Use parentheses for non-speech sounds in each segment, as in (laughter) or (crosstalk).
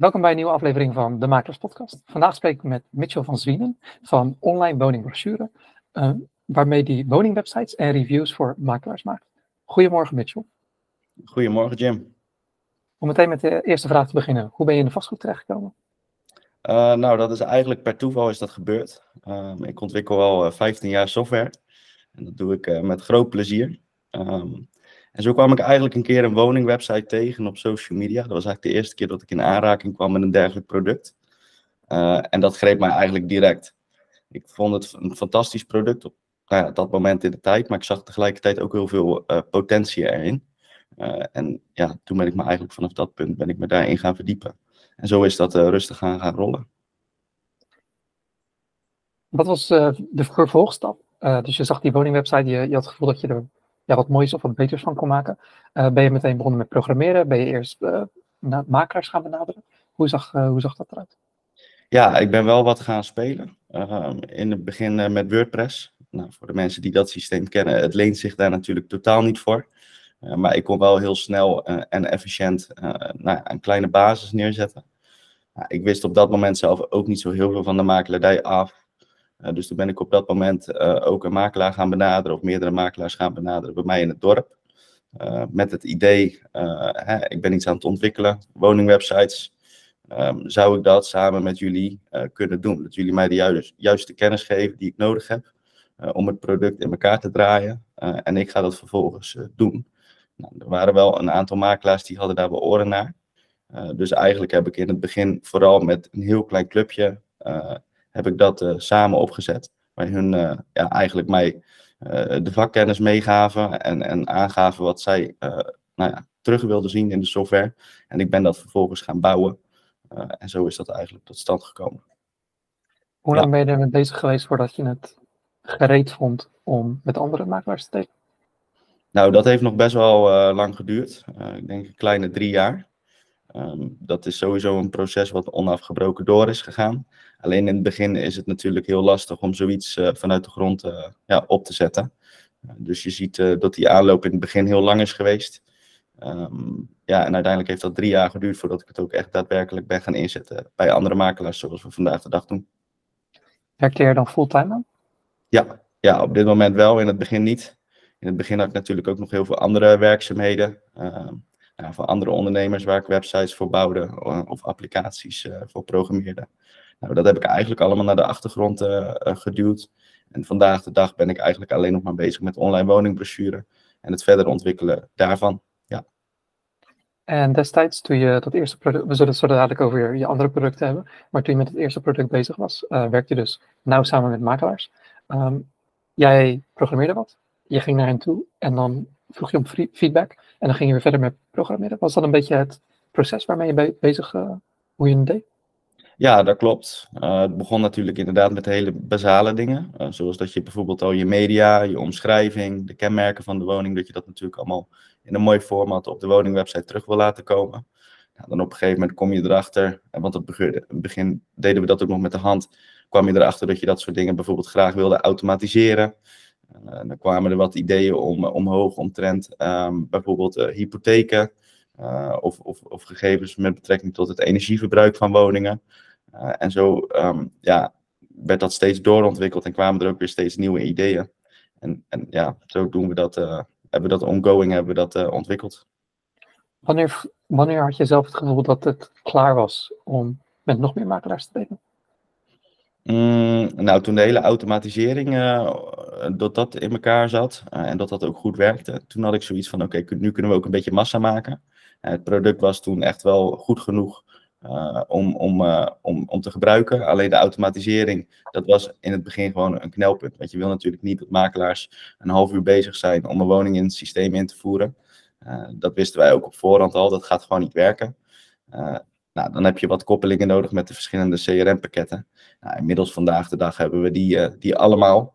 Welkom bij een nieuwe aflevering van de Makelaars Podcast. Vandaag spreek ik met Mitchell van Zwienen van Online Woningbrochure, uh, waarmee die woningwebsites en reviews voor makelaars maakt. Goedemorgen Mitchell. Goedemorgen Jim. Om meteen met de eerste vraag te beginnen. Hoe ben je in de vastgoed terechtgekomen? Uh, nou, dat is eigenlijk per toeval is dat gebeurd. Uh, ik ontwikkel al 15 jaar software. En dat doe ik met groot plezier. Um, en zo kwam ik eigenlijk een keer een woningwebsite tegen op social media. Dat was eigenlijk de eerste keer dat ik in aanraking kwam met een dergelijk product. Uh, en dat greep mij eigenlijk direct. Ik vond het een fantastisch product op nou ja, dat moment in de tijd, maar ik zag tegelijkertijd ook heel veel uh, potentie erin. Uh, en ja, toen ben ik me eigenlijk vanaf dat punt ben ik me daarin gaan verdiepen. En zo is dat rustig gaan, gaan rollen. Wat was de vervolgstap? dus je zag die woningwebsite, je, je had het gevoel dat je er wat moois of wat beters van kon maken. Uh, ben je meteen begonnen met programmeren? Ben je eerst uh, makelaars gaan benaderen? Hoe zag, uh, hoe zag dat eruit? Ja, ik ben wel wat gaan spelen. Ehm, in het begin met WordPress. Nou, voor de mensen die dat systeem kennen, het leent zich daar natuurlijk totaal niet voor. maar ik kon wel heel snel en efficiënt nou, een kleine basis neerzetten. Nou, ik wist op dat moment zelf ook niet zo heel veel van de makelaardij af. Uh, dus toen ben ik op dat moment uh, ook een makelaar gaan benaderen, of meerdere makelaars gaan benaderen bij mij in het dorp. Uh, met het idee, hè, ik ben iets aan het ontwikkelen, woningwebsites. Um, zou ik dat samen met jullie kunnen doen? Dat jullie mij de juiste, juiste kennis geven die ik nodig heb om het product in elkaar te draaien. en ik ga dat vervolgens doen. Nou, er waren wel een aantal makelaars die hadden daar wel oren naar. dus eigenlijk heb ik in het begin vooral met een heel klein clubje heb ik dat uh, samen opgezet. Waar hun uh, ja, eigenlijk mij uh, de vakkennis meegaven en, en aangaven wat zij nou ja, terug wilden zien in de software. En ik ben dat vervolgens gaan bouwen. en zo is dat eigenlijk tot stand gekomen. Hoe lang ben je ermee bezig geweest voordat je het gereed vond om met andere makelaars te delen? Nou, dat heeft nog best wel lang geduurd. ik denk een kleine drie jaar. Um, dat is sowieso een proces wat onafgebroken door is gegaan. Alleen in het begin is het natuurlijk heel lastig om zoiets uh, vanuit de grond uh, ja, op te zetten. Uh, dus je ziet dat die aanloop in het begin heel lang is geweest. Um, ja, en uiteindelijk heeft dat drie jaar geduurd voordat ik het ook echt daadwerkelijk ben gaan inzetten bij andere makelaars zoals we vandaag de dag doen. Werkte je er dan fulltime aan? Ja, ja, op dit moment wel, in het begin niet. In het begin had ik natuurlijk ook nog heel veel andere werkzaamheden. Ehm, ja, voor andere ondernemers waar ik websites voor bouwde eh, of applicaties uh, voor programmeerde. Nou, dat heb ik eigenlijk allemaal naar de achtergrond uh, geduwd. En vandaag de dag ben ik eigenlijk alleen nog maar bezig met online woningbrochure en het verder ontwikkelen daarvan. Ja. En destijds, toen je dat eerste product, we zullen het zo dadelijk over je andere producten hebben, maar toen je met het eerste product bezig was, uh, werkte je dus nauw samen met makelaars. Um, jij programmeerde wat, je ging naar hen toe en dan vroeg je om feedback en dan ging je weer verder met programmeren. Was dat een beetje het proces waarmee je be bezig, uh, hoe je het deed? Ja, dat klopt. Uh, het begon natuurlijk inderdaad met hele basale dingen. Uh, zoals dat je bijvoorbeeld al je media, je omschrijving, de kenmerken van de woning, dat je dat natuurlijk allemaal in een mooi format op de woningwebsite terug wil laten komen. Nou, dan op een gegeven moment kom je erachter, want op het begin deden we dat ook nog met de hand, kwam je erachter dat je dat soort dingen bijvoorbeeld graag wilde automatiseren. Uh, dan kwamen er wat ideeën om, omhoog omtrent um, bijvoorbeeld uh, hypotheken of, of, of, gegevens met betrekking tot het energieverbruik van woningen. en zo um, ja, werd dat steeds doorontwikkeld en kwamen er ook weer steeds nieuwe ideeën. En, en ja, zo doen we dat, hebben we dat ongoing hebben we dat ontwikkeld. Wanneer, wanneer had je zelf het gevoel dat het klaar was om met nog meer makelaars te delen? Mm, nou, toen de hele automatisering, uh, dat dat in elkaar zat uh, en dat dat ook goed werkte, toen had ik zoiets van, oké, nu kunnen we ook een beetje massa maken. Uh, het product was toen echt wel goed genoeg om, om, om, om te gebruiken. Alleen de automatisering, dat was in het begin gewoon een knelpunt. Want je wil natuurlijk niet dat makelaars een half uur bezig zijn om een woning in het systeem in te voeren. dat wisten wij ook op voorhand al, dat gaat gewoon niet werken. Nou, dan heb je wat koppelingen nodig met de verschillende CRM-pakketten. Nou, inmiddels vandaag de dag hebben we die, uh, die allemaal.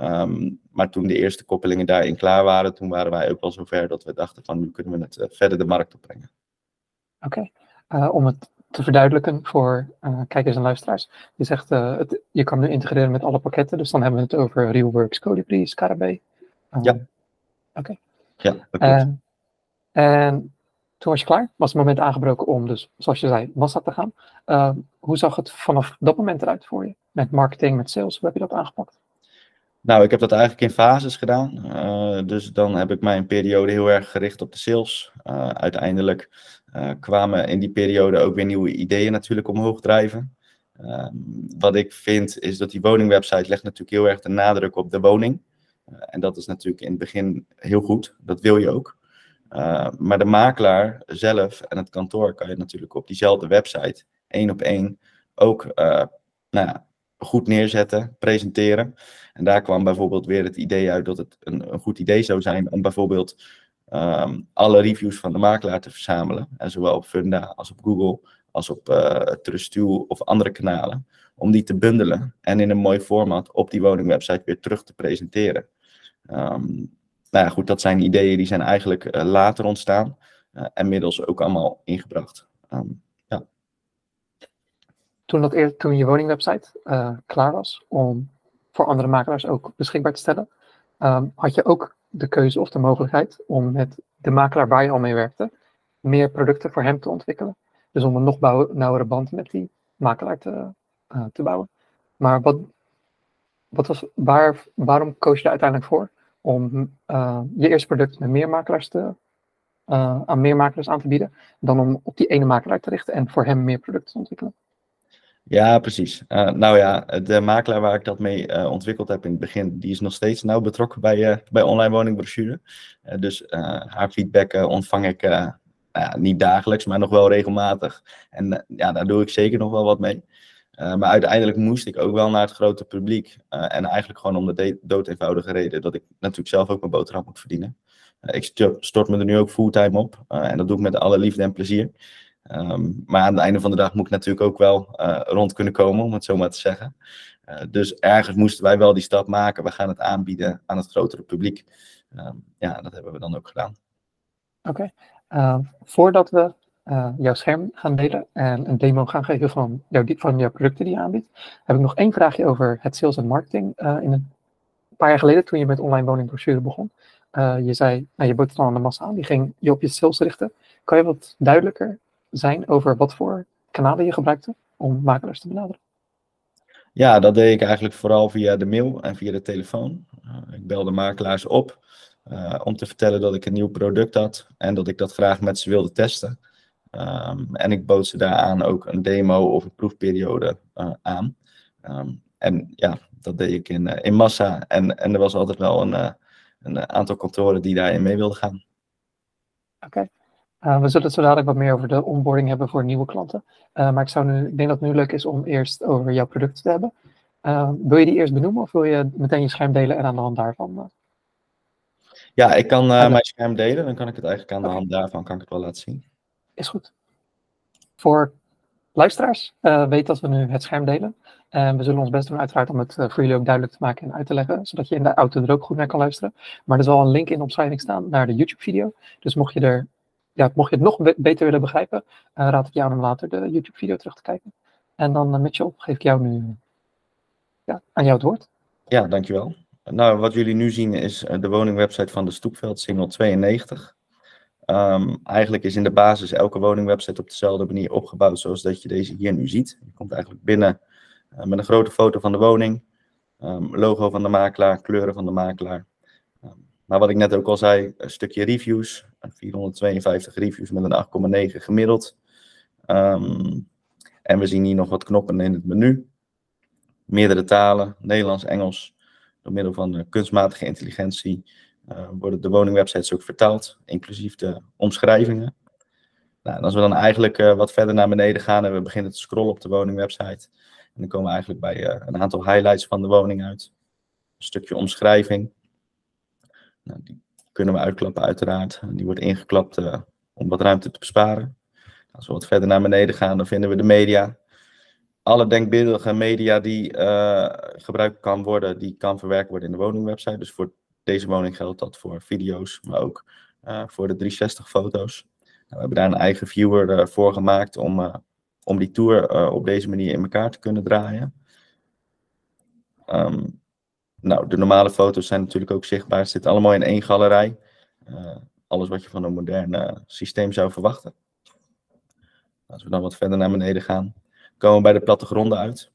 Um, maar toen de eerste koppelingen daarin klaar waren, toen waren wij ook wel zover dat we dachten van nu kunnen we het uh, verder de markt opbrengen. Oké, okay. uh, om het te verduidelijken voor kijkers en luisteraars. Je zegt, het, je kan nu integreren met alle pakketten, dus dan hebben we het over RealWorks, Colibri, Scarabee. ja. Oké. Okay. Ja, dat klopt. en toen was je klaar, was het moment aangebroken om dus, zoals je zei, massa te gaan. Uh, hoe zag het vanaf dat moment eruit voor je? Met marketing, met sales, hoe heb je dat aangepakt? Nou, ik heb dat eigenlijk in fases gedaan. Uh, dus dan heb ik mij periode heel erg gericht op de sales. Uh, uiteindelijk kwamen in die periode ook weer nieuwe ideeën natuurlijk omhoog drijven. Ehm, wat ik vind is dat die woningwebsite legt natuurlijk heel erg de nadruk op de woning. en dat is natuurlijk in het begin heel goed. Dat wil je ook. Uh, maar de makelaar zelf en het kantoor kan je natuurlijk op diezelfde website één op één ook uh, nou ja, goed neerzetten, presenteren. En daar kwam bijvoorbeeld weer het idee uit dat het een, een goed idee zou zijn om bijvoorbeeld um, alle reviews van de makelaar te verzamelen. En zowel op Funda als op Google als op uh, of andere kanalen. Om die te bundelen en in een mooi format op die woningwebsite weer terug te presenteren. Um, nou ja, goed, dat zijn ideeën die zijn eigenlijk uh, later ontstaan uh, en middels ook allemaal ingebracht. Um, ja. Toen, dat eer, toen je woningwebsite uh, klaar was om voor andere makelaars ook beschikbaar te stellen, um, had je ook de keuze of de mogelijkheid om met de makelaar waar je al mee werkte, meer producten voor hem te ontwikkelen. Dus om een nog nauwere band met die makelaar te, te bouwen. Maar wat, wat was, waar, waarom koos je er uiteindelijk voor? Om uh, je eerste product met meer makelaars te, uh, aan meer makelaars aan te bieden, dan om op die ene makelaar te richten en voor hem meer producten te ontwikkelen. Ja, precies. Uh, nou ja, de makelaar waar ik dat mee ontwikkeld heb in het begin, die is nog steeds nauw betrokken bij, bij online woningbrochure. dus haar feedback ontvang ik nou niet dagelijks, maar nog wel regelmatig. En ja, daar doe ik zeker nog wel wat mee. Uh, maar uiteindelijk moest ik ook wel naar het grote publiek. Uh, en eigenlijk gewoon om de dood eenvoudige reden dat ik natuurlijk zelf ook mijn boterham moet verdienen. Uh, ik stort me er nu ook fulltime op. en dat doe ik met alle liefde en plezier. Um, maar aan het einde van de dag moet ik natuurlijk ook wel rond kunnen komen, om het zo maar te zeggen. dus ergens moesten wij wel die stap maken. We gaan het aanbieden aan het grotere publiek. Um, ja, dat hebben we dan ook gedaan. Oké. Okay. voordat we uh, jouw scherm gaan delen en een demo gaan geven van, jouw, van producten die je aanbiedt, heb ik nog één vraagje over het sales en marketing. Uh, in een paar jaar geleden, toen je met online woningbrochure begon, uh, je zei, nou, je bood het dan aan de massa aan, die ging je op je sales richten. Kan je wat duidelijker zijn over wat voor kanalen je gebruikte om makelaars te benaderen? Ja, dat deed ik eigenlijk vooral via de mail en via de telefoon. ik belde makelaars op om te vertellen dat ik een nieuw product had en dat ik dat graag met ze wilde testen. Um, en ik bood ze daaraan ook een demo of een proefperiode uh, aan. Um, en ja, dat deed ik in, uh, in massa. En, en er was altijd wel een, uh, een aantal kantoren die daarin mee wilden gaan. Oké. Okay. we zullen het zo dadelijk wat meer over de onboarding hebben voor nieuwe klanten. maar ik, zou nu, ik denk dat het nu leuk is om eerst over jouw product te hebben. wil je die eerst benoemen of wil je meteen je scherm delen en aan de hand daarvan? Ja, ik kan mijn scherm delen. Dan kan ik het eigenlijk aan de hand daarvan kan ik het wel laten zien is goed. Voor luisteraars, uh, weet dat we nu het scherm delen. En we zullen ons best doen uiteraard om het uh, voor jullie ook duidelijk te maken en uit te leggen, zodat je in de auto er ook goed naar kan luisteren. Maar er zal een link in de omschrijving staan naar de YouTube-video. Dus mocht je, er, ja, mocht je het nog beter willen begrijpen, uh, raad ik jou om later de YouTube-video terug te kijken. En dan, Mitchell, geef ik jou nu ja, aan jou het woord. Ja, dankjewel. Nou, wat jullie nu zien is de woningwebsite van de Stoepveld, Single 92. Um, eigenlijk is in de basis elke woningwebsite op dezelfde manier opgebouwd zoals dat je deze hier nu ziet. Je komt eigenlijk binnen uh, met een grote foto van de woning, um, logo van de makelaar, kleuren van de makelaar. Um, maar wat ik net ook al zei, een stukje reviews, 452 reviews met een 8,9 gemiddeld. en we zien hier nog wat knoppen in het menu. Meerdere talen, Nederlands, Engels, door middel van kunstmatige intelligentie worden de woningwebsites ook vertaald, inclusief de omschrijvingen. Nou, als we dan eigenlijk uh, wat verder naar beneden gaan en we beginnen te scrollen op de woningwebsite, en dan komen we eigenlijk bij uh, een aantal highlights van de woning uit. Een stukje omschrijving. Nou, die kunnen we uitklappen uiteraard. Die wordt ingeklapt om wat ruimte te besparen. Als we wat verder naar beneden gaan, dan vinden we de media. Alle denkbeeldige media die gebruikt kan worden, die kan verwerkt worden in de woningwebsite. Dus voor deze woning geldt dat voor video's, maar ook uh, voor de 360 foto's. Nou, we hebben daar een eigen viewer uh, voor gemaakt om, uh, om die tour op deze manier in elkaar te kunnen draaien. Um, nou, de normale foto's zijn natuurlijk ook zichtbaar. Het zit allemaal in één galerij. alles wat je van een modern systeem zou verwachten. Als we dan wat verder naar beneden gaan, komen we bij de plattegronden uit.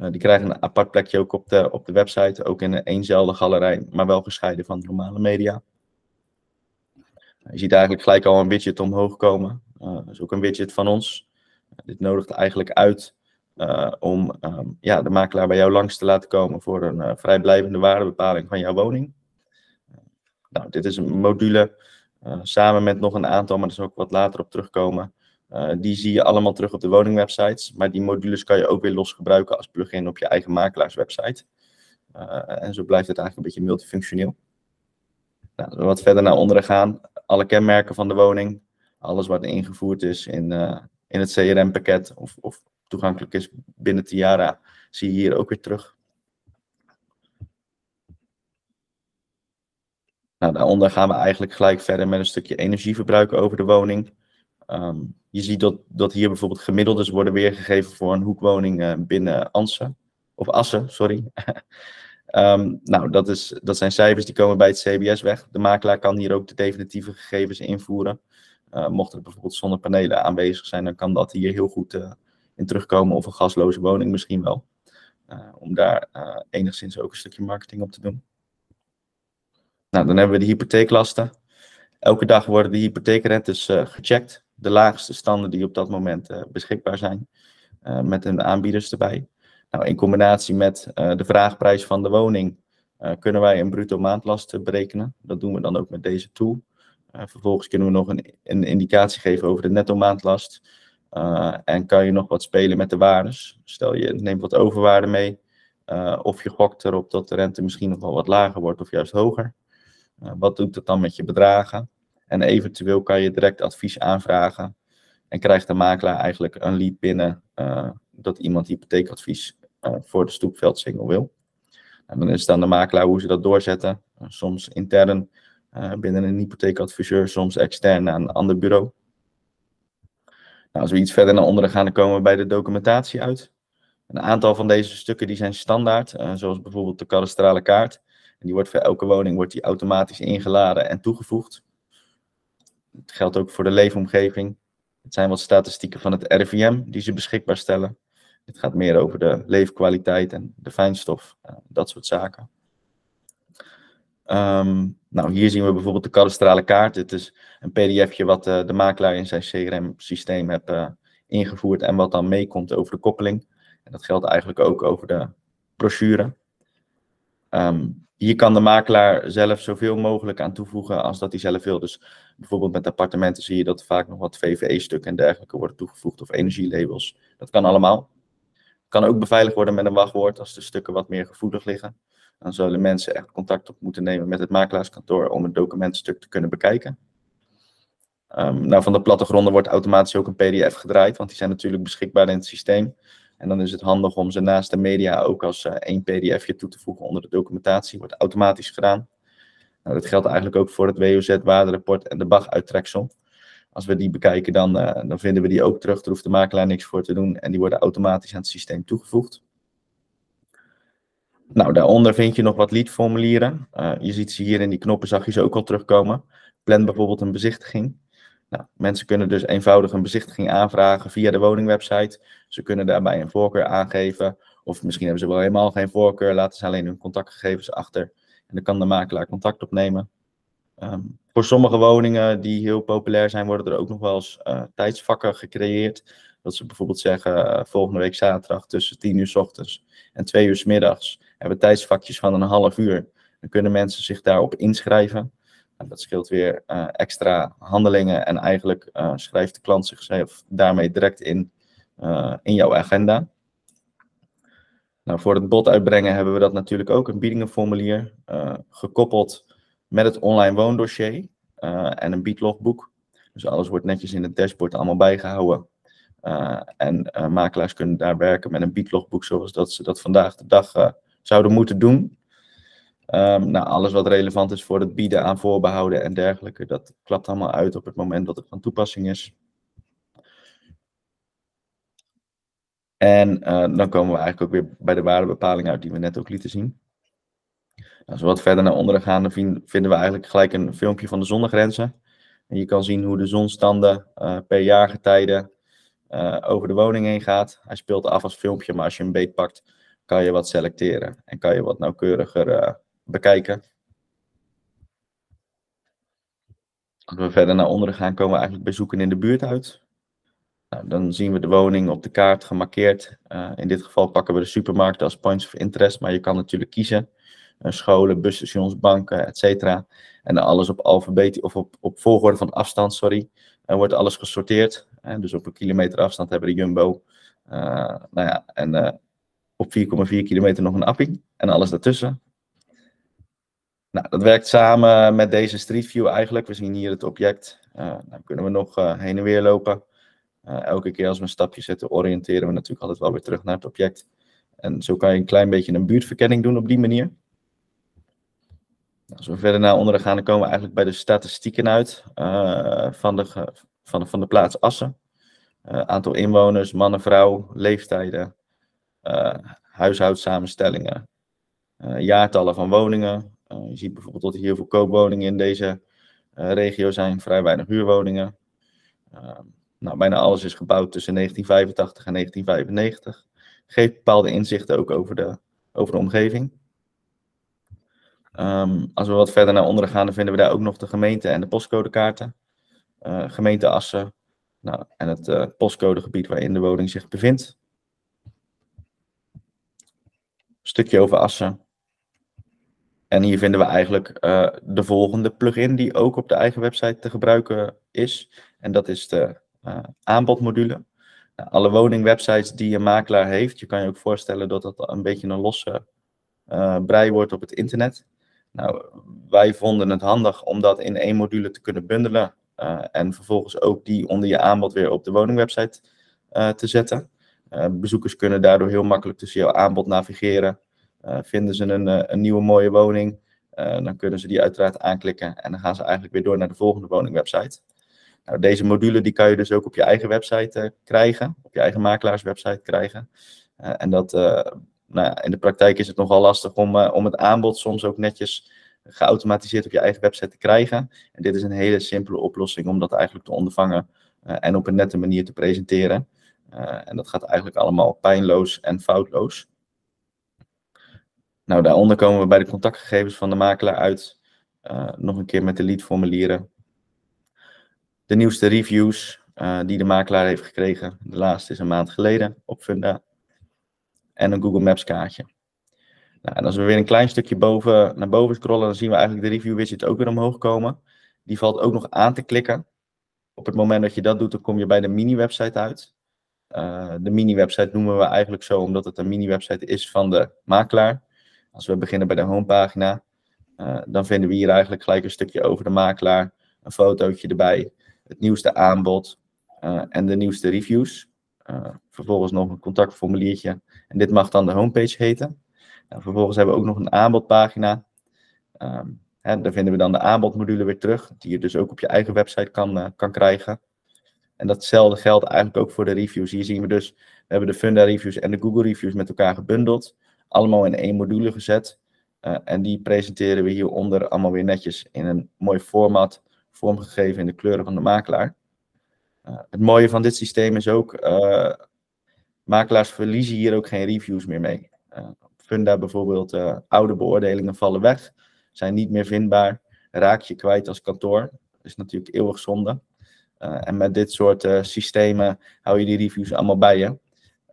Uh, die krijgen een apart plekje ook op de, op de website, ook in een eenzelfde galerij, maar wel gescheiden van de normale media. Je ziet eigenlijk gelijk al een widget omhoog komen. Uh, dat is ook een widget van ons. dit nodigt eigenlijk uit om um, ja, de makelaar bij jou langs te laten komen voor een vrijblijvende waardebepaling van jouw woning. nou, dit is een module samen met nog een aantal, maar daar zal ook wat later op terugkomen. Die zie je allemaal terug op de woningwebsites, maar die modules kan je ook weer los gebruiken als plugin op je eigen makelaarswebsite. en zo blijft het eigenlijk een beetje multifunctioneel. Nou, wat verder naar onderen gaan, alle kenmerken van de woning, alles wat ingevoerd is in, uh, in het CRM-pakket of, of toegankelijk is binnen Tiara, zie je hier ook weer terug. Nou, daaronder gaan we eigenlijk gelijk verder met een stukje energieverbruik over de woning. Um, je ziet dat, dat hier bijvoorbeeld gemiddeldes worden weergegeven voor een hoekwoning uh, binnen Ansen. Of Assen, sorry. Um, (laughs) nou, dat, is, dat zijn cijfers die komen bij het CBS weg. De makelaar kan hier ook de definitieve gegevens invoeren. Uh, mocht er bijvoorbeeld zonnepanelen aanwezig zijn, dan kan dat hier heel goed uh, in terugkomen. Of een gasloze woning misschien wel. Uh, om daar enigszins ook een stukje marketing op te doen. Nou, dan hebben we de hypotheeklasten. Elke dag worden de hypotheekrentes gecheckt. De laagste standen die op dat moment beschikbaar zijn. met hun aanbieders erbij. Nou, in combinatie met uh, de vraagprijs van de woning kunnen wij een bruto maandlast berekenen. Dat doen we dan ook met deze tool. Vervolgens kunnen we nog een, een, indicatie geven over de netto maandlast. en kan je nog wat spelen met de waardes. Stel je neemt wat overwaarde mee. of je gokt erop dat de rente misschien nog wel wat lager wordt of juist hoger. wat doet het dan met je bedragen? En eventueel kan je direct advies aanvragen. En krijgt de makelaar eigenlijk een lead binnen dat iemand hypotheekadvies uh, voor de stoepveldsingel wil. En dan is het aan de makelaar hoe ze dat doorzetten. Uh, soms intern binnen een hypotheekadviseur, soms extern naar een ander bureau. Nou, als we iets verder naar onderen gaan, dan komen we bij de documentatie uit. Een aantal van deze stukken die zijn standaard, zoals bijvoorbeeld de kadastrale kaart. En die wordt voor elke woning wordt die automatisch ingeladen en toegevoegd. Het geldt ook voor de leefomgeving. Het zijn wat statistieken van het RIVM die ze beschikbaar stellen. Het gaat meer over de leefkwaliteit en de fijnstof, uh, dat soort zaken. Um, nou, hier zien we bijvoorbeeld de kadastrale kaart. Dit is een pdfje wat uh, de makelaar in zijn CRM-systeem heeft uh, ingevoerd en wat dan meekomt over de koppeling. En dat geldt eigenlijk ook over de brochure. Um, hier kan de makelaar zelf zoveel mogelijk aan toevoegen als dat hij zelf wil. Dus bijvoorbeeld met appartementen zie je dat vaak nog wat VVE-stukken en dergelijke worden toegevoegd of energielabels. Dat kan allemaal. Kan ook beveiligd worden met een wachtwoord als de stukken wat meer gevoelig liggen. Dan zullen mensen echt contact op moeten nemen met het makelaarskantoor om het documentstuk te kunnen bekijken. Um, nou, van de plattegronden wordt automatisch ook een PDF gedraaid, want die zijn natuurlijk beschikbaar in het systeem. En dan is het handig om ze naast de media ook als uh, één pdfje toe te voegen onder de documentatie. Wordt automatisch gedaan. Nou, dat geldt eigenlijk ook voor het WOZ-waarderapport en de BAG-uittreksel. Als we die bekijken, dan, uh, dan vinden we die ook terug. Daar hoeft de makelaar niks voor te doen. En die worden automatisch aan het systeem toegevoegd. Nou, daaronder vind je nog wat leadformulieren. Uh, je ziet ze hier in die knoppen, zag je ze ook al terugkomen. Plan bijvoorbeeld een bezichtiging. Nou, mensen kunnen dus eenvoudig een bezichtiging aanvragen via de woningwebsite. Ze kunnen daarbij een voorkeur aangeven. Of misschien hebben ze wel helemaal geen voorkeur, laten ze alleen hun contactgegevens achter. En dan kan de makelaar contact opnemen. Um, voor sommige woningen die heel populair zijn, worden er ook nog wel eens uh, tijdsvakken gecreëerd. Dat ze bijvoorbeeld zeggen, uh, volgende week zaterdag tussen 10 uur s ochtends en 2 uur s middags hebben we tijdsvakjes van een half uur. Dan kunnen mensen zich daarop inschrijven. En dat scheelt weer uh, extra handelingen en eigenlijk uh, schrijft de klant zichzelf daarmee direct in, uh, in jouw agenda. Nou, voor het bod uitbrengen hebben we dat natuurlijk ook, een biedingenformulier, gekoppeld met het online woondossier en een biedlogboek. Dus alles wordt netjes in het dashboard allemaal bijgehouden. en makelaars kunnen daar werken met een biedlogboek zoals dat ze dat vandaag de dag zouden moeten doen. Um, nou, alles wat relevant is voor het bieden aan voorbehouden en dergelijke, dat klapt allemaal uit op het moment dat het van toepassing is. En uh, dan komen we eigenlijk ook weer bij de waardebepaling uit die we net ook lieten zien. Als we wat verder naar onderen gaan, dan vinden we eigenlijk gelijk een filmpje van de zonnegrenzen. En je kan zien hoe de zonstanden uh, per jaargetijde uh, over de woning heen gaat. Hij speelt af als filmpje, maar als je een beet pakt, kan je wat selecteren en kan je wat nauwkeuriger bekijken. Als we verder naar onderen gaan, komen we eigenlijk bij zoeken in de buurt uit. Nou, dan zien we de woning op de kaart gemarkeerd. Uh, in dit geval pakken we de supermarkten als points of interest, maar je kan natuurlijk kiezen. Uh, scholen, busstations, banken, etc. En alles op alfabetisch of op, op volgorde van afstand, sorry. En wordt alles gesorteerd. Uh, dus op een kilometer afstand hebben we de Jumbo. nou ja, en op 4,4 kilometer nog een appie. En alles daartussen. Nou, dat werkt samen met deze Street View eigenlijk. We zien hier het object. Uh, dan kunnen we nog uh, heen en weer lopen. Uh, elke keer als we een stapje zetten, oriënteren we natuurlijk altijd wel weer terug naar het object. En zo kan je een klein beetje een buurtverkenning doen op die manier. Nou, als we verder naar onderen gaan, dan komen we eigenlijk bij de statistieken uit van, de, van, van de plaats Assen. aantal inwoners, mannen, vrouw, leeftijden, huishoudsamenstellingen, jaartallen van woningen, je ziet bijvoorbeeld dat er heel veel koopwoningen in deze uh, regio zijn, vrij weinig huurwoningen. Uh, nou, bijna alles is gebouwd tussen 1985 en 1995. Geeft bepaalde inzichten ook over de, over de omgeving. Um, als we wat verder naar onderen gaan, dan vinden we daar ook nog de gemeente en de postcodekaarten. Uh, gemeente Assen nou, en het postcodegebied waarin de woning zich bevindt. Stukje over Assen. En hier vinden we eigenlijk uh, de volgende plugin die ook op de eigen website te gebruiken is. En dat is de uh, aanbodmodule. Nou, alle woningwebsites die een makelaar heeft, je kan je ook voorstellen dat dat een beetje een losse uh, brei wordt op het internet. Nou, wij vonden het handig om dat in één module te kunnen bundelen. en vervolgens ook die onder je aanbod weer op de woningwebsite te zetten. bezoekers kunnen daardoor heel makkelijk tussen jouw aanbod navigeren. Eh, vinden ze een, eh, een, nieuwe mooie woning, eh, dan kunnen ze die uiteraard aanklikken en dan gaan ze eigenlijk weer door naar de volgende woningwebsite. Nou, deze module die kan je dus ook op je eigen website krijgen, op je eigen makelaarswebsite krijgen. en dat, nou ja, in de praktijk is het nogal lastig om, om het aanbod soms ook netjes geautomatiseerd op je eigen website te krijgen. En dit is een hele simpele oplossing om dat eigenlijk te ondervangen en op een nette manier te presenteren. en dat gaat eigenlijk allemaal pijnloos en foutloos. Nou, daaronder komen we bij de contactgegevens van de makelaar uit. Uh, nog een keer met de leadformulieren. De nieuwste reviews uh, die de makelaar heeft gekregen. De laatste is een maand geleden op Funda. En een Google Maps kaartje. Nou, en als we weer een klein stukje boven, naar boven scrollen, dan zien we eigenlijk de review widget ook weer omhoog komen. Die valt ook nog aan te klikken. Op het moment dat je dat doet, dan kom je bij de mini-website uit. Uh, de mini-website noemen we eigenlijk zo omdat het een mini-website is van de makelaar. Als we beginnen bij de homepagina, uh, dan vinden we hier eigenlijk gelijk een stukje over de makelaar, een fotootje erbij, het nieuwste aanbod uh, en de nieuwste reviews. Uh, vervolgens nog een contactformuliertje en dit mag dan de homepage heten. Vervolgens hebben we ook nog een aanbodpagina. Um, hè, daar vinden we dan de aanbodmodule weer terug, die je dus ook op je eigen website kan, kan krijgen. En datzelfde geldt eigenlijk ook voor de reviews. Hier zien we dus, we hebben de Funda reviews en de Google reviews met elkaar gebundeld allemaal in één module gezet. Uh, en die presenteren we hieronder allemaal weer netjes in een mooi format, vormgegeven in de kleuren van de makelaar. Uh, het mooie van dit systeem is ook, uh, makelaars verliezen hier ook geen reviews meer mee. Funda bijvoorbeeld, oude beoordelingen vallen weg, zijn niet meer vindbaar, raak je kwijt als kantoor. Dat is natuurlijk eeuwig zonde. en met dit soort systemen hou je die reviews allemaal bij je.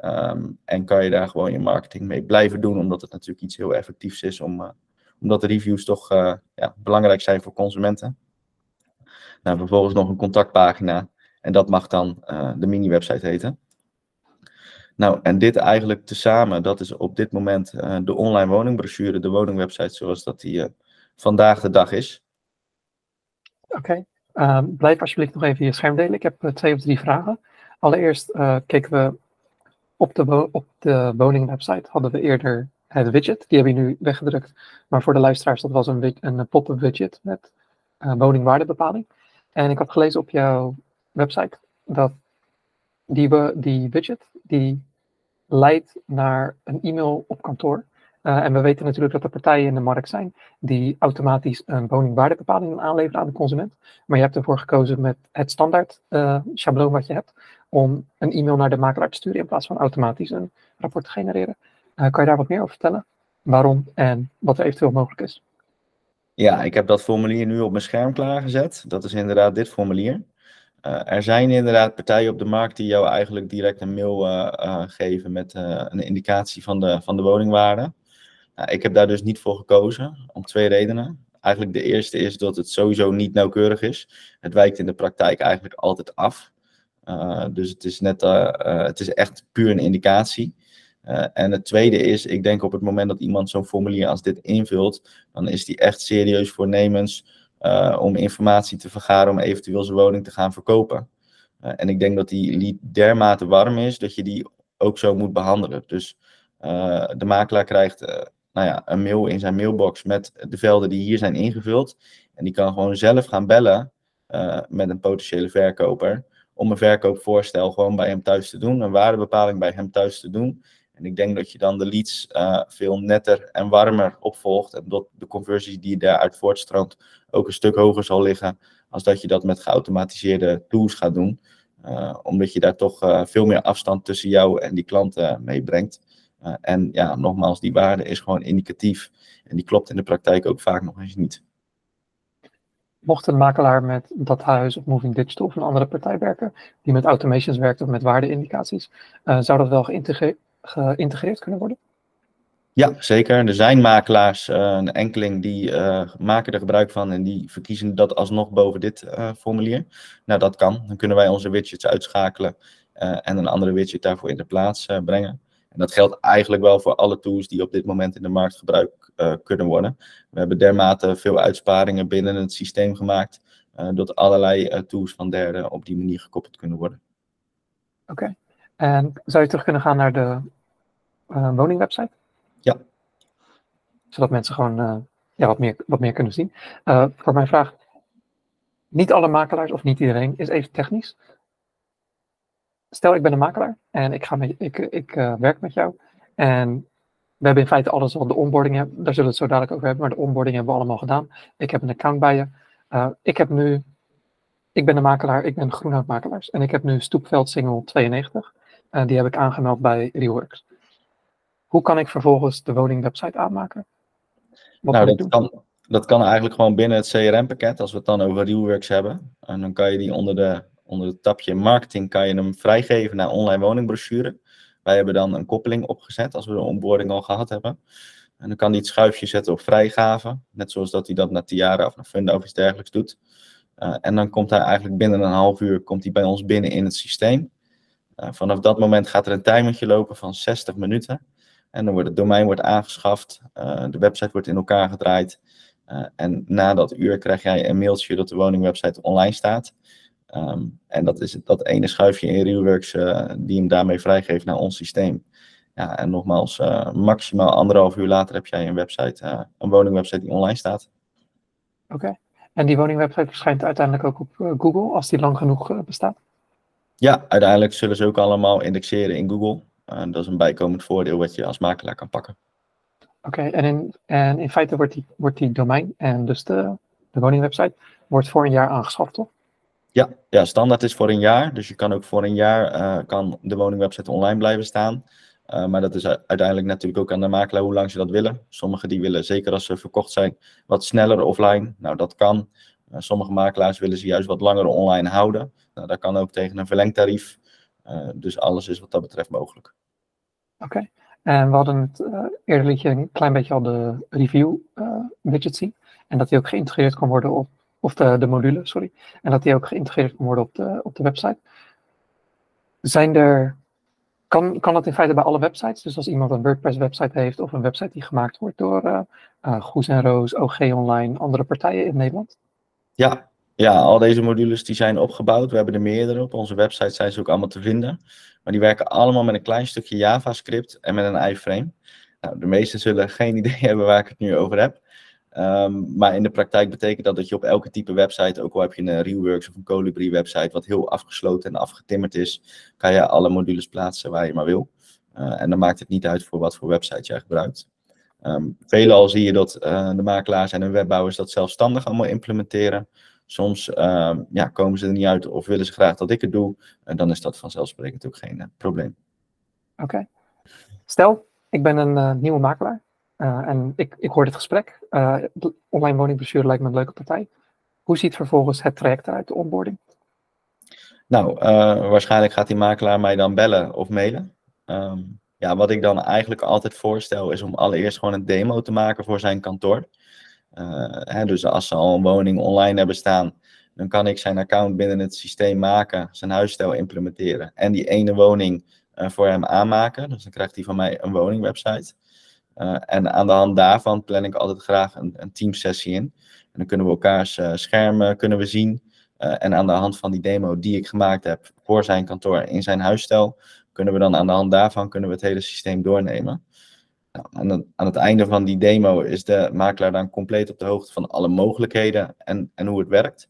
Um, en kan je daar gewoon je marketing mee blijven doen, omdat het natuurlijk iets heel effectiefs is, om, uh, omdat de reviews toch uh, ja, belangrijk zijn voor consumenten. Nou, vervolgens nog een contactpagina en dat mag dan uh, de mini-website heten. Nou, en dit eigenlijk tezamen, dat is op dit moment de online woningbrochure, de woningwebsite zoals dat die vandaag de dag is. Oké. Ehm, blijf alsjeblieft nog even je scherm delen. Ik heb twee of drie vragen. Allereerst kijken we op de, op de woningwebsite hadden we eerder het widget. Die heb je nu weggedrukt. Maar voor de luisteraars, dat was een, een pop-up widget met uh, woningwaardebepaling. En ik had gelezen op jouw website dat die, die widget, die leidt naar een e-mail op kantoor. en we weten natuurlijk dat er partijen in de markt zijn die automatisch een woningwaardebepaling aanleveren aan de consument. Maar je hebt ervoor gekozen met het standaard schabloon wat je hebt om een e-mail naar de makelaar te sturen in plaats van automatisch een rapport te genereren. kan je daar wat meer over vertellen? Waarom en wat er eventueel mogelijk is? Ja, ik heb dat formulier nu op mijn scherm klaargezet. Dat is inderdaad dit formulier. Uh, er zijn inderdaad partijen op de markt die jou eigenlijk direct een mail uh, geven met een indicatie van de, van de woningwaarde. Nou, ik heb daar dus niet voor gekozen, om twee redenen. Eigenlijk de eerste is dat het sowieso niet nauwkeurig is. Het wijkt in de praktijk eigenlijk altijd af. Dus het is, net, het is echt puur een indicatie. En het tweede is, ik denk op het moment dat iemand zo'n formulier als dit invult, dan is die echt serieus voornemens uh, om informatie te vergaren om eventueel zijn woning te gaan verkopen. En ik denk dat die lead dermate warm is dat je die ook zo moet behandelen. Dus de makelaar krijgt nou ja, een mail in zijn mailbox met de velden die hier zijn ingevuld. En die kan gewoon zelf gaan bellen met een potentiële verkoper om een verkoopvoorstel gewoon bij hem thuis te doen, een waardebepaling bij hem thuis te doen. En ik denk dat je dan de leads uh, veel netter en warmer opvolgt. En dat de conversie die daaruit voortstroomt ook een stuk hoger zal liggen. Als dat je dat met geautomatiseerde tools gaat doen. Uh, omdat je daar toch uh, veel meer afstand tussen jou en die klant meebrengt. en ja, nogmaals, die waarde is gewoon indicatief. En die klopt in de praktijk ook vaak nog eens niet. Mocht een makelaar met dat huis of Moving Digital of een andere partij werken, die met automations werkt of met waardeindicaties, zou dat wel geïntegreerd kunnen worden? Ja, zeker. Er zijn makelaars, uh, een enkeling, die uh, maken er gebruik van en die verkiezen dat alsnog boven dit formulier. Nou, dat kan. Dan kunnen wij onze widgets uitschakelen en een andere widget daarvoor in de plaats brengen. En dat geldt eigenlijk wel voor alle tools die op dit moment in de markt gebruikt kunnen worden. We hebben dermate veel uitsparingen binnen het systeem gemaakt, dat allerlei tools van derden op die manier gekoppeld kunnen worden. Oké. En zou je terug kunnen gaan naar de uh, woningwebsite? Ja. Zodat mensen gewoon uh, ja, wat, meer, wat meer kunnen zien. Uh, voor mijn vraag, niet alle makelaars of niet iedereen is even technisch. Stel, ik ben een makelaar en ik, ga met, ik, ik werk met jou. En we hebben in feite alles al, de onboarding, daar zullen we het zo dadelijk over hebben, maar de onboarding hebben we allemaal gedaan. Ik heb een account bij je. ik heb nu, ik ben een makelaar, ik ben groenhoutmakelaars en ik heb nu Stoepveld Single 92. Uh, die heb ik aangemeld bij Reworks. Hoe kan ik vervolgens de woningwebsite aanmaken? Wat nou, dat kan, dat kan eigenlijk gewoon binnen het CRM-pakket, als we het dan over Reworks hebben. En dan kan je die onder, de, onder het tapje marketing kan je hem vrijgeven naar online woningbrochure. Wij hebben dan een koppeling opgezet als we de onboarding al gehad hebben. En dan kan hij het schuifje zetten op vrijgave. Net zoals dat hij dat naar Tiara of naar Funda of iets dergelijks doet. Uh, en dan komt hij eigenlijk binnen een half uur komt hij bij ons binnen in het systeem. Uh, vanaf dat moment gaat er een timertje lopen van 60 minuten. En dan wordt het domein wordt aangeschaft, uh, de website wordt in elkaar gedraaid. En na dat uur krijg jij een mailtje dat de woningwebsite online staat. Um, en dat is dat ene schuifje in Realworks die hem daarmee vrijgeeft naar ons systeem. Ja, en nogmaals, maximaal anderhalf uur later heb jij een website, een woningwebsite die online staat. Oké, en die woningwebsite verschijnt uiteindelijk ook op Google als die lang genoeg bestaat? Ja, uiteindelijk zullen ze ook allemaal indexeren in Google. En dat is een bijkomend voordeel wat je als makelaar kan pakken. Oké, en, in, en in feite wordt die, wordt die domein en dus de, de woningwebsite wordt voor een jaar aangeschaft, toch? Ja, ja, standaard is voor een jaar. Dus je kan ook voor een jaar uh, kan de woningwebsite online blijven staan. Uh, maar dat is uiteindelijk natuurlijk ook aan de makelaar hoe lang ze dat willen. Sommigen die willen, zeker als ze verkocht zijn, wat sneller offline. Nou, dat kan. Uh, sommige makelaars willen ze juist wat langer online houden. Nou, dat kan ook tegen een verlengtarief. Dus alles is wat dat betreft mogelijk. Oké, en we hadden het eerder liet je een klein beetje al de review widget zien. En dat die ook geïntegreerd kan worden op, of de, module, sorry. En dat die ook geïntegreerd kan worden op de, op de website. Zijn er, kan, kan dat in feite bij alle websites? Dus als iemand een WordPress website heeft of een website die gemaakt wordt door Goes en Roos, OG Online, andere partijen in Nederland? Ja, ja, al deze modules die zijn opgebouwd. We hebben er meerdere. Op onze website zijn ze ook allemaal te vinden. Maar die werken allemaal met een klein stukje JavaScript en met een iframe. Nou, de meesten zullen geen (laughs) idee hebben waar ik het nu over heb. Um, maar in de praktijk betekent dat dat je op elke type website, ook al heb je een Reworks of een Colibri website, wat heel afgesloten en afgetimmerd is, kan je alle modules plaatsen waar je maar wil. Uh, en dan maakt het niet uit voor wat voor website jij gebruikt. Um, veelal zie je dat de makelaars en de webbouwers dat zelfstandig allemaal implementeren. Soms ehm, ja, komen ze er niet uit of willen ze graag dat ik het doe. En dan is dat vanzelfsprekend ook geen probleem. Oké. Stel, ik ben een nieuwe makelaar. En ik, ik hoor dit gesprek. online woningbestuur lijkt me een leuke partij. Hoe ziet vervolgens het traject eruit, de onboarding? Nou, uh, waarschijnlijk gaat die makelaar mij dan bellen of mailen. Um, ja, wat ik dan eigenlijk altijd voorstel is om allereerst gewoon een demo te maken voor zijn kantoor. Hè, dus als ze al een woning online hebben staan, dan kan ik zijn account binnen het systeem maken, zijn huisstijl implementeren en die ene woning voor hem aanmaken. Dus dan krijgt hij van mij een woningwebsite. Uh, en aan de hand daarvan plan ik altijd graag een, een teamsessie in. En dan kunnen we elkaars schermen kunnen we zien. Uh, en aan de hand van die demo die ik gemaakt heb voor zijn kantoor in zijn huisstijl, kunnen we dan aan de hand daarvan kunnen we het hele systeem doornemen. Nou, aan, het, aan, het, einde van die demo is de makelaar dan compleet op de hoogte van alle mogelijkheden en, en hoe het werkt.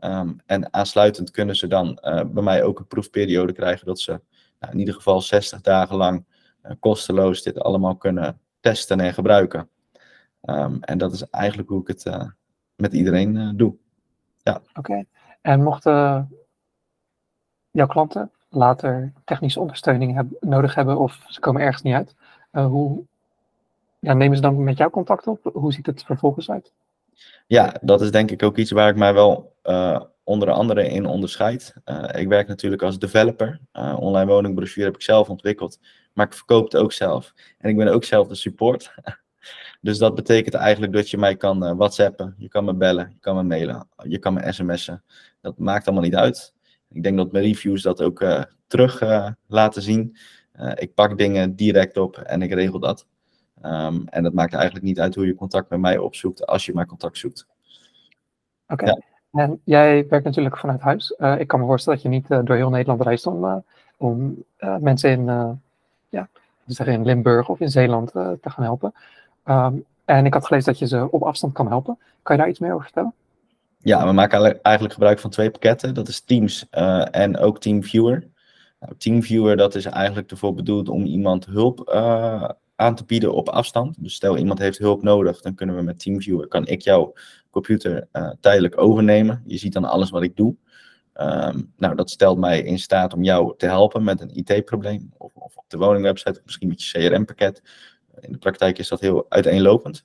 Um, en aansluitend kunnen ze dan uh, bij mij ook een proefperiode krijgen dat ze nou, in ieder geval 60 dagen lang uh, kosteloos dit allemaal kunnen testen en gebruiken. Um, en dat is eigenlijk hoe ik het uh, met iedereen doe. Ja. Oké. En mochten jouw klanten later technische ondersteuning hebben, nodig hebben of ze komen ergens niet uit, uh, hoe ja, nemen ze dan met jou contact op? Hoe ziet het vervolgens uit? Ja, dat is denk ik ook iets waar ik mij wel onder andere in onderscheid. Ik werk natuurlijk als developer. online woningbrochure heb ik zelf ontwikkeld, maar ik verkoop het ook zelf. En ik ben ook zelf de support. (laughs) Dus dat betekent eigenlijk dat je mij kan uh, whatsappen, je kan me bellen, je kan me mailen, je kan me sms'en. Dat maakt allemaal niet uit. Ik denk dat mijn reviews dat ook uh, terug uh, laten zien. ik pak dingen direct op en ik regel dat. Um, en dat maakt eigenlijk niet uit hoe je contact met mij opzoekt als je maar contact zoekt. Oké. Okay. Ja. En jij werkt natuurlijk vanuit huis. ik kan me voorstellen dat je niet door heel Nederland reist om, om mensen in, ja, zeggen in Limburg of in Zeeland te gaan helpen. Um, en ik had gelezen dat je ze op afstand kan helpen. Kan je daar iets meer over vertellen? Ja, we maken eigenlijk gebruik van twee pakketten. Dat is Teams uh, en ook TeamViewer. Nou, TeamViewer dat is eigenlijk ervoor bedoeld om iemand hulp uh, aan te bieden op afstand. Dus stel iemand heeft hulp nodig, dan kunnen we met TeamViewer, kan ik jouw computer tijdelijk overnemen. Je ziet dan alles wat ik doe. Um, nou, dat stelt mij in staat om jou te helpen met een IT-probleem. Of, of, op de woningwebsite, of misschien met je CRM-pakket. In de praktijk is dat heel uiteenlopend.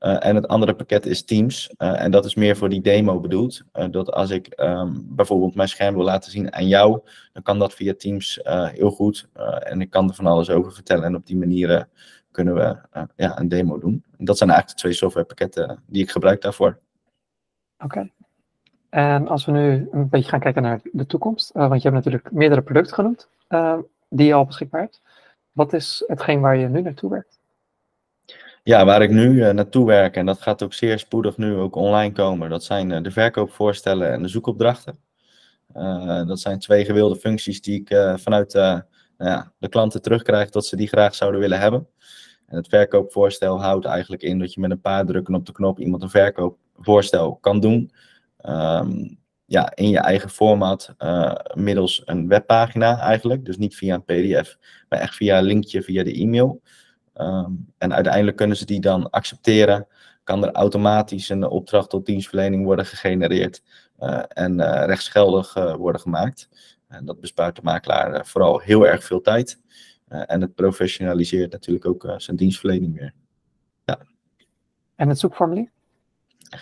Uh, en het andere pakket is Teams. Uh, en dat is meer voor die demo bedoeld. Uh, dat als ik um, bijvoorbeeld mijn scherm wil laten zien aan jou, dan kan dat via Teams heel goed. en ik kan er van alles over vertellen. En op die manier kunnen we ja, een demo doen. En dat zijn eigenlijk de twee softwarepakketten die ik gebruik daarvoor. Oké. En als we nu een beetje gaan kijken naar de toekomst, want je hebt natuurlijk meerdere producten genoemd die je al beschikbaar hebt. Wat is hetgeen waar je nu naartoe werkt? Ja, waar ik nu uh, naartoe werk, en dat gaat ook zeer spoedig nu ook online komen, dat zijn de verkoopvoorstellen en de zoekopdrachten. Dat zijn twee gewilde functies die ik vanuit nou de klanten terugkrijg dat ze die graag zouden willen hebben. En het verkoopvoorstel houdt eigenlijk in dat je met een paar drukken op de knop iemand een verkoopvoorstel kan doen. Um, ja, in je eigen format, middels een webpagina eigenlijk. Dus niet via een PDF, maar echt via een linkje via de e-mail. Um, en uiteindelijk kunnen ze die dan accepteren. Kan er automatisch een opdracht tot dienstverlening worden gegenereerd uh, en uh, rechtsgeldig worden gemaakt. En dat bespaart de makelaar vooral heel erg veel tijd. en het professionaliseert natuurlijk ook zijn dienstverlening weer. Ja. En het zoekformulier?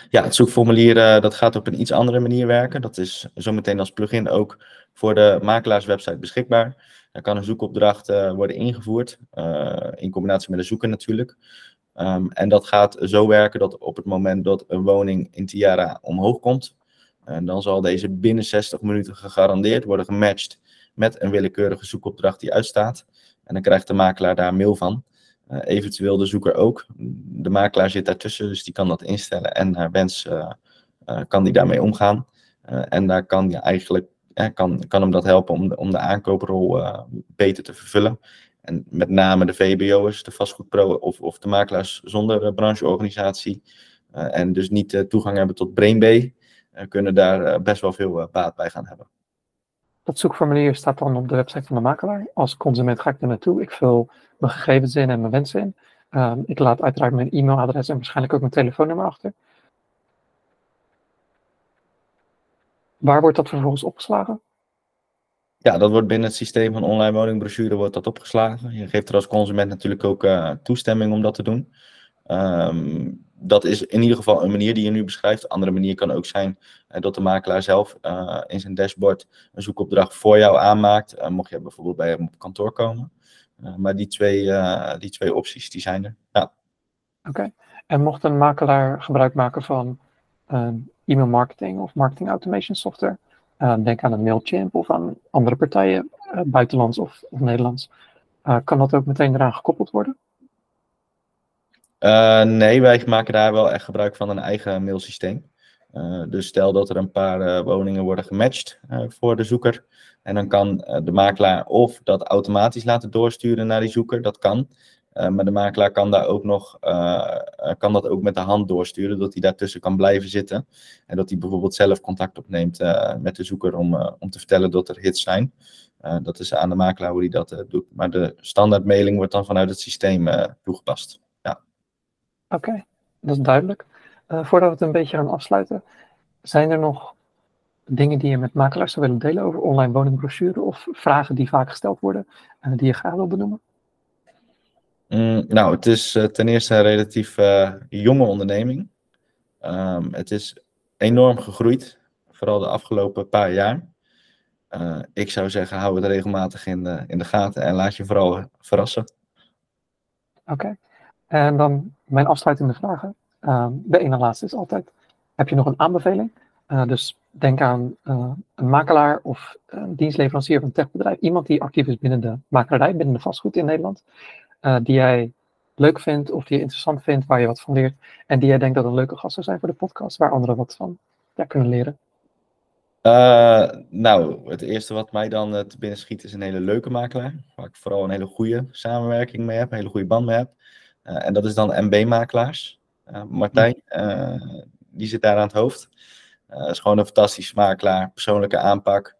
Ja, het zoekformulier dat gaat op een iets andere manier werken. Dat is zometeen als plugin ook voor de makelaarswebsite beschikbaar. Dan kan een zoekopdracht uh, worden ingevoerd, uh, in combinatie met een zoeken natuurlijk. Um, en dat gaat zo werken dat op het moment dat een woning in Tiara omhoog komt, dan zal deze binnen 60 minuten gegarandeerd worden gematcht met een willekeurige zoekopdracht die uitstaat. En dan krijgt de makelaar daar mail van. Eventueel de zoeker ook. De makelaar zit daartussen, dus die kan dat instellen en naar wens kan die daarmee omgaan. en daar kan je eigenlijk kan, kan hem dat helpen om de, om de aankooprol beter te vervullen. En met name de VBO'ers, de vastgoedpro of, of de makelaars zonder brancheorganisatie. En dus niet toegang hebben tot BrainB, kunnen daar best wel veel baat bij gaan hebben. Dat zoekformulier staat dan op de website van de makelaar. Als consument ga ik er naartoe. Ik vul mijn gegevens in en mijn wensen in. Ehm, ik laat uiteraard mijn e-mailadres en waarschijnlijk ook mijn telefoonnummer achter. Waar wordt dat vervolgens opgeslagen? Ja, dat wordt binnen het systeem van online woningbrochure wordt dat opgeslagen. Je geeft er als consument natuurlijk ook uh, toestemming om dat te doen. Um, dat is in ieder geval een manier die je nu beschrijft. Een andere manier kan ook zijn uh, dat de makelaar zelf uh, in zijn dashboard een zoekopdracht voor jou aanmaakt. mocht je bijvoorbeeld bij hem op kantoor komen. maar die twee, die twee opties die zijn er. Ja. Oké. En mocht een makelaar gebruik maken van e-mail marketing of marketing automation software, denk aan een Mailchimp of aan andere partijen, buitenlands of, of Nederlands. Kan dat ook meteen eraan gekoppeld worden? Nee, wij maken daar wel echt gebruik van een eigen mailsysteem. dus stel dat er een paar woningen worden gematcht voor de zoeker. En dan kan de makelaar of dat automatisch laten doorsturen naar die zoeker, dat kan. Maar de makelaar kan, daar ook nog, kan dat ook met de hand doorsturen, dat hij daartussen kan blijven zitten. En dat hij bijvoorbeeld zelf contact opneemt met de zoeker om, om te vertellen dat er hits zijn. dat is aan de makelaar hoe hij dat doet. Maar de standaard mailing wordt dan vanuit het systeem toegepast. Oké, okay, dat is duidelijk. voordat we het een beetje gaan afsluiten, zijn er nog dingen die je met makelaars zou willen delen over online woningbrochure of vragen die vaak gesteld worden, die je graag wil benoemen? Mm, nou, het is uh, ten eerste een relatief uh, jonge onderneming. Um, het is enorm gegroeid, vooral de afgelopen paar jaar. Ik zou zeggen, hou het regelmatig in de, in de gaten en laat je vooral verrassen. Oké, okay. En dan mijn afsluitende vragen. Um, de ene laatste is altijd, heb je nog een aanbeveling? dus denk aan een makelaar of een dienstleverancier van een techbedrijf. Iemand die actief is binnen de makelaarij, binnen de vastgoed in Nederland uh, die jij leuk vindt of die je interessant vindt, waar je wat van leert. En die jij denkt dat een leuke gast zou zijn voor de podcast, waar anderen wat van ja, kunnen leren? Nou, het eerste wat mij dan uh, te binnen schiet is een hele leuke makelaar. Waar ik vooral een hele goede samenwerking mee heb, een hele goede band mee heb. Uh, en dat is dan MB-makelaars. Martijn, die zit daar aan het hoofd. is gewoon een fantastische makelaar, persoonlijke aanpak.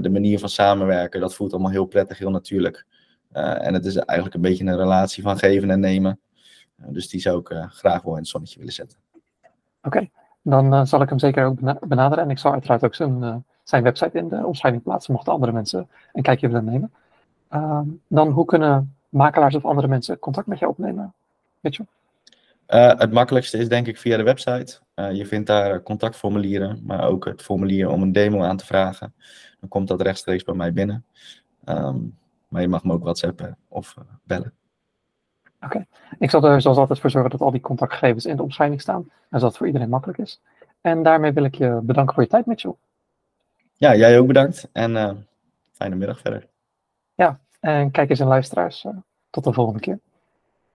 de manier van samenwerken, dat voelt allemaal heel prettig, heel natuurlijk. En het is eigenlijk een beetje een relatie van geven en nemen. Dus die zou ik graag wel in het zonnetje willen zetten. Oké, okay. dan zal ik hem zeker ook benaderen. En ik zal uiteraard ook zijn, zijn website in de omschrijving plaatsen, mochten andere mensen een kijkje willen nemen. Ehm, dan hoe kunnen makelaars of andere mensen contact met je opnemen? Mitchell? het makkelijkste is denk ik via de website. je vindt daar contactformulieren, maar ook het formulier om een demo aan te vragen. Dan komt dat rechtstreeks bij mij binnen. Um, maar je mag me ook whatsappen of uh, bellen. Oké, ik zal er zoals altijd voor zorgen dat al die contactgegevens in de omschrijving staan. En zodat het voor iedereen makkelijk is. En daarmee wil ik je bedanken voor je tijd, Mitchell. Ja, jij ook bedankt. En fijne middag verder. En kijkers en luisteraars, uh, tot de volgende keer.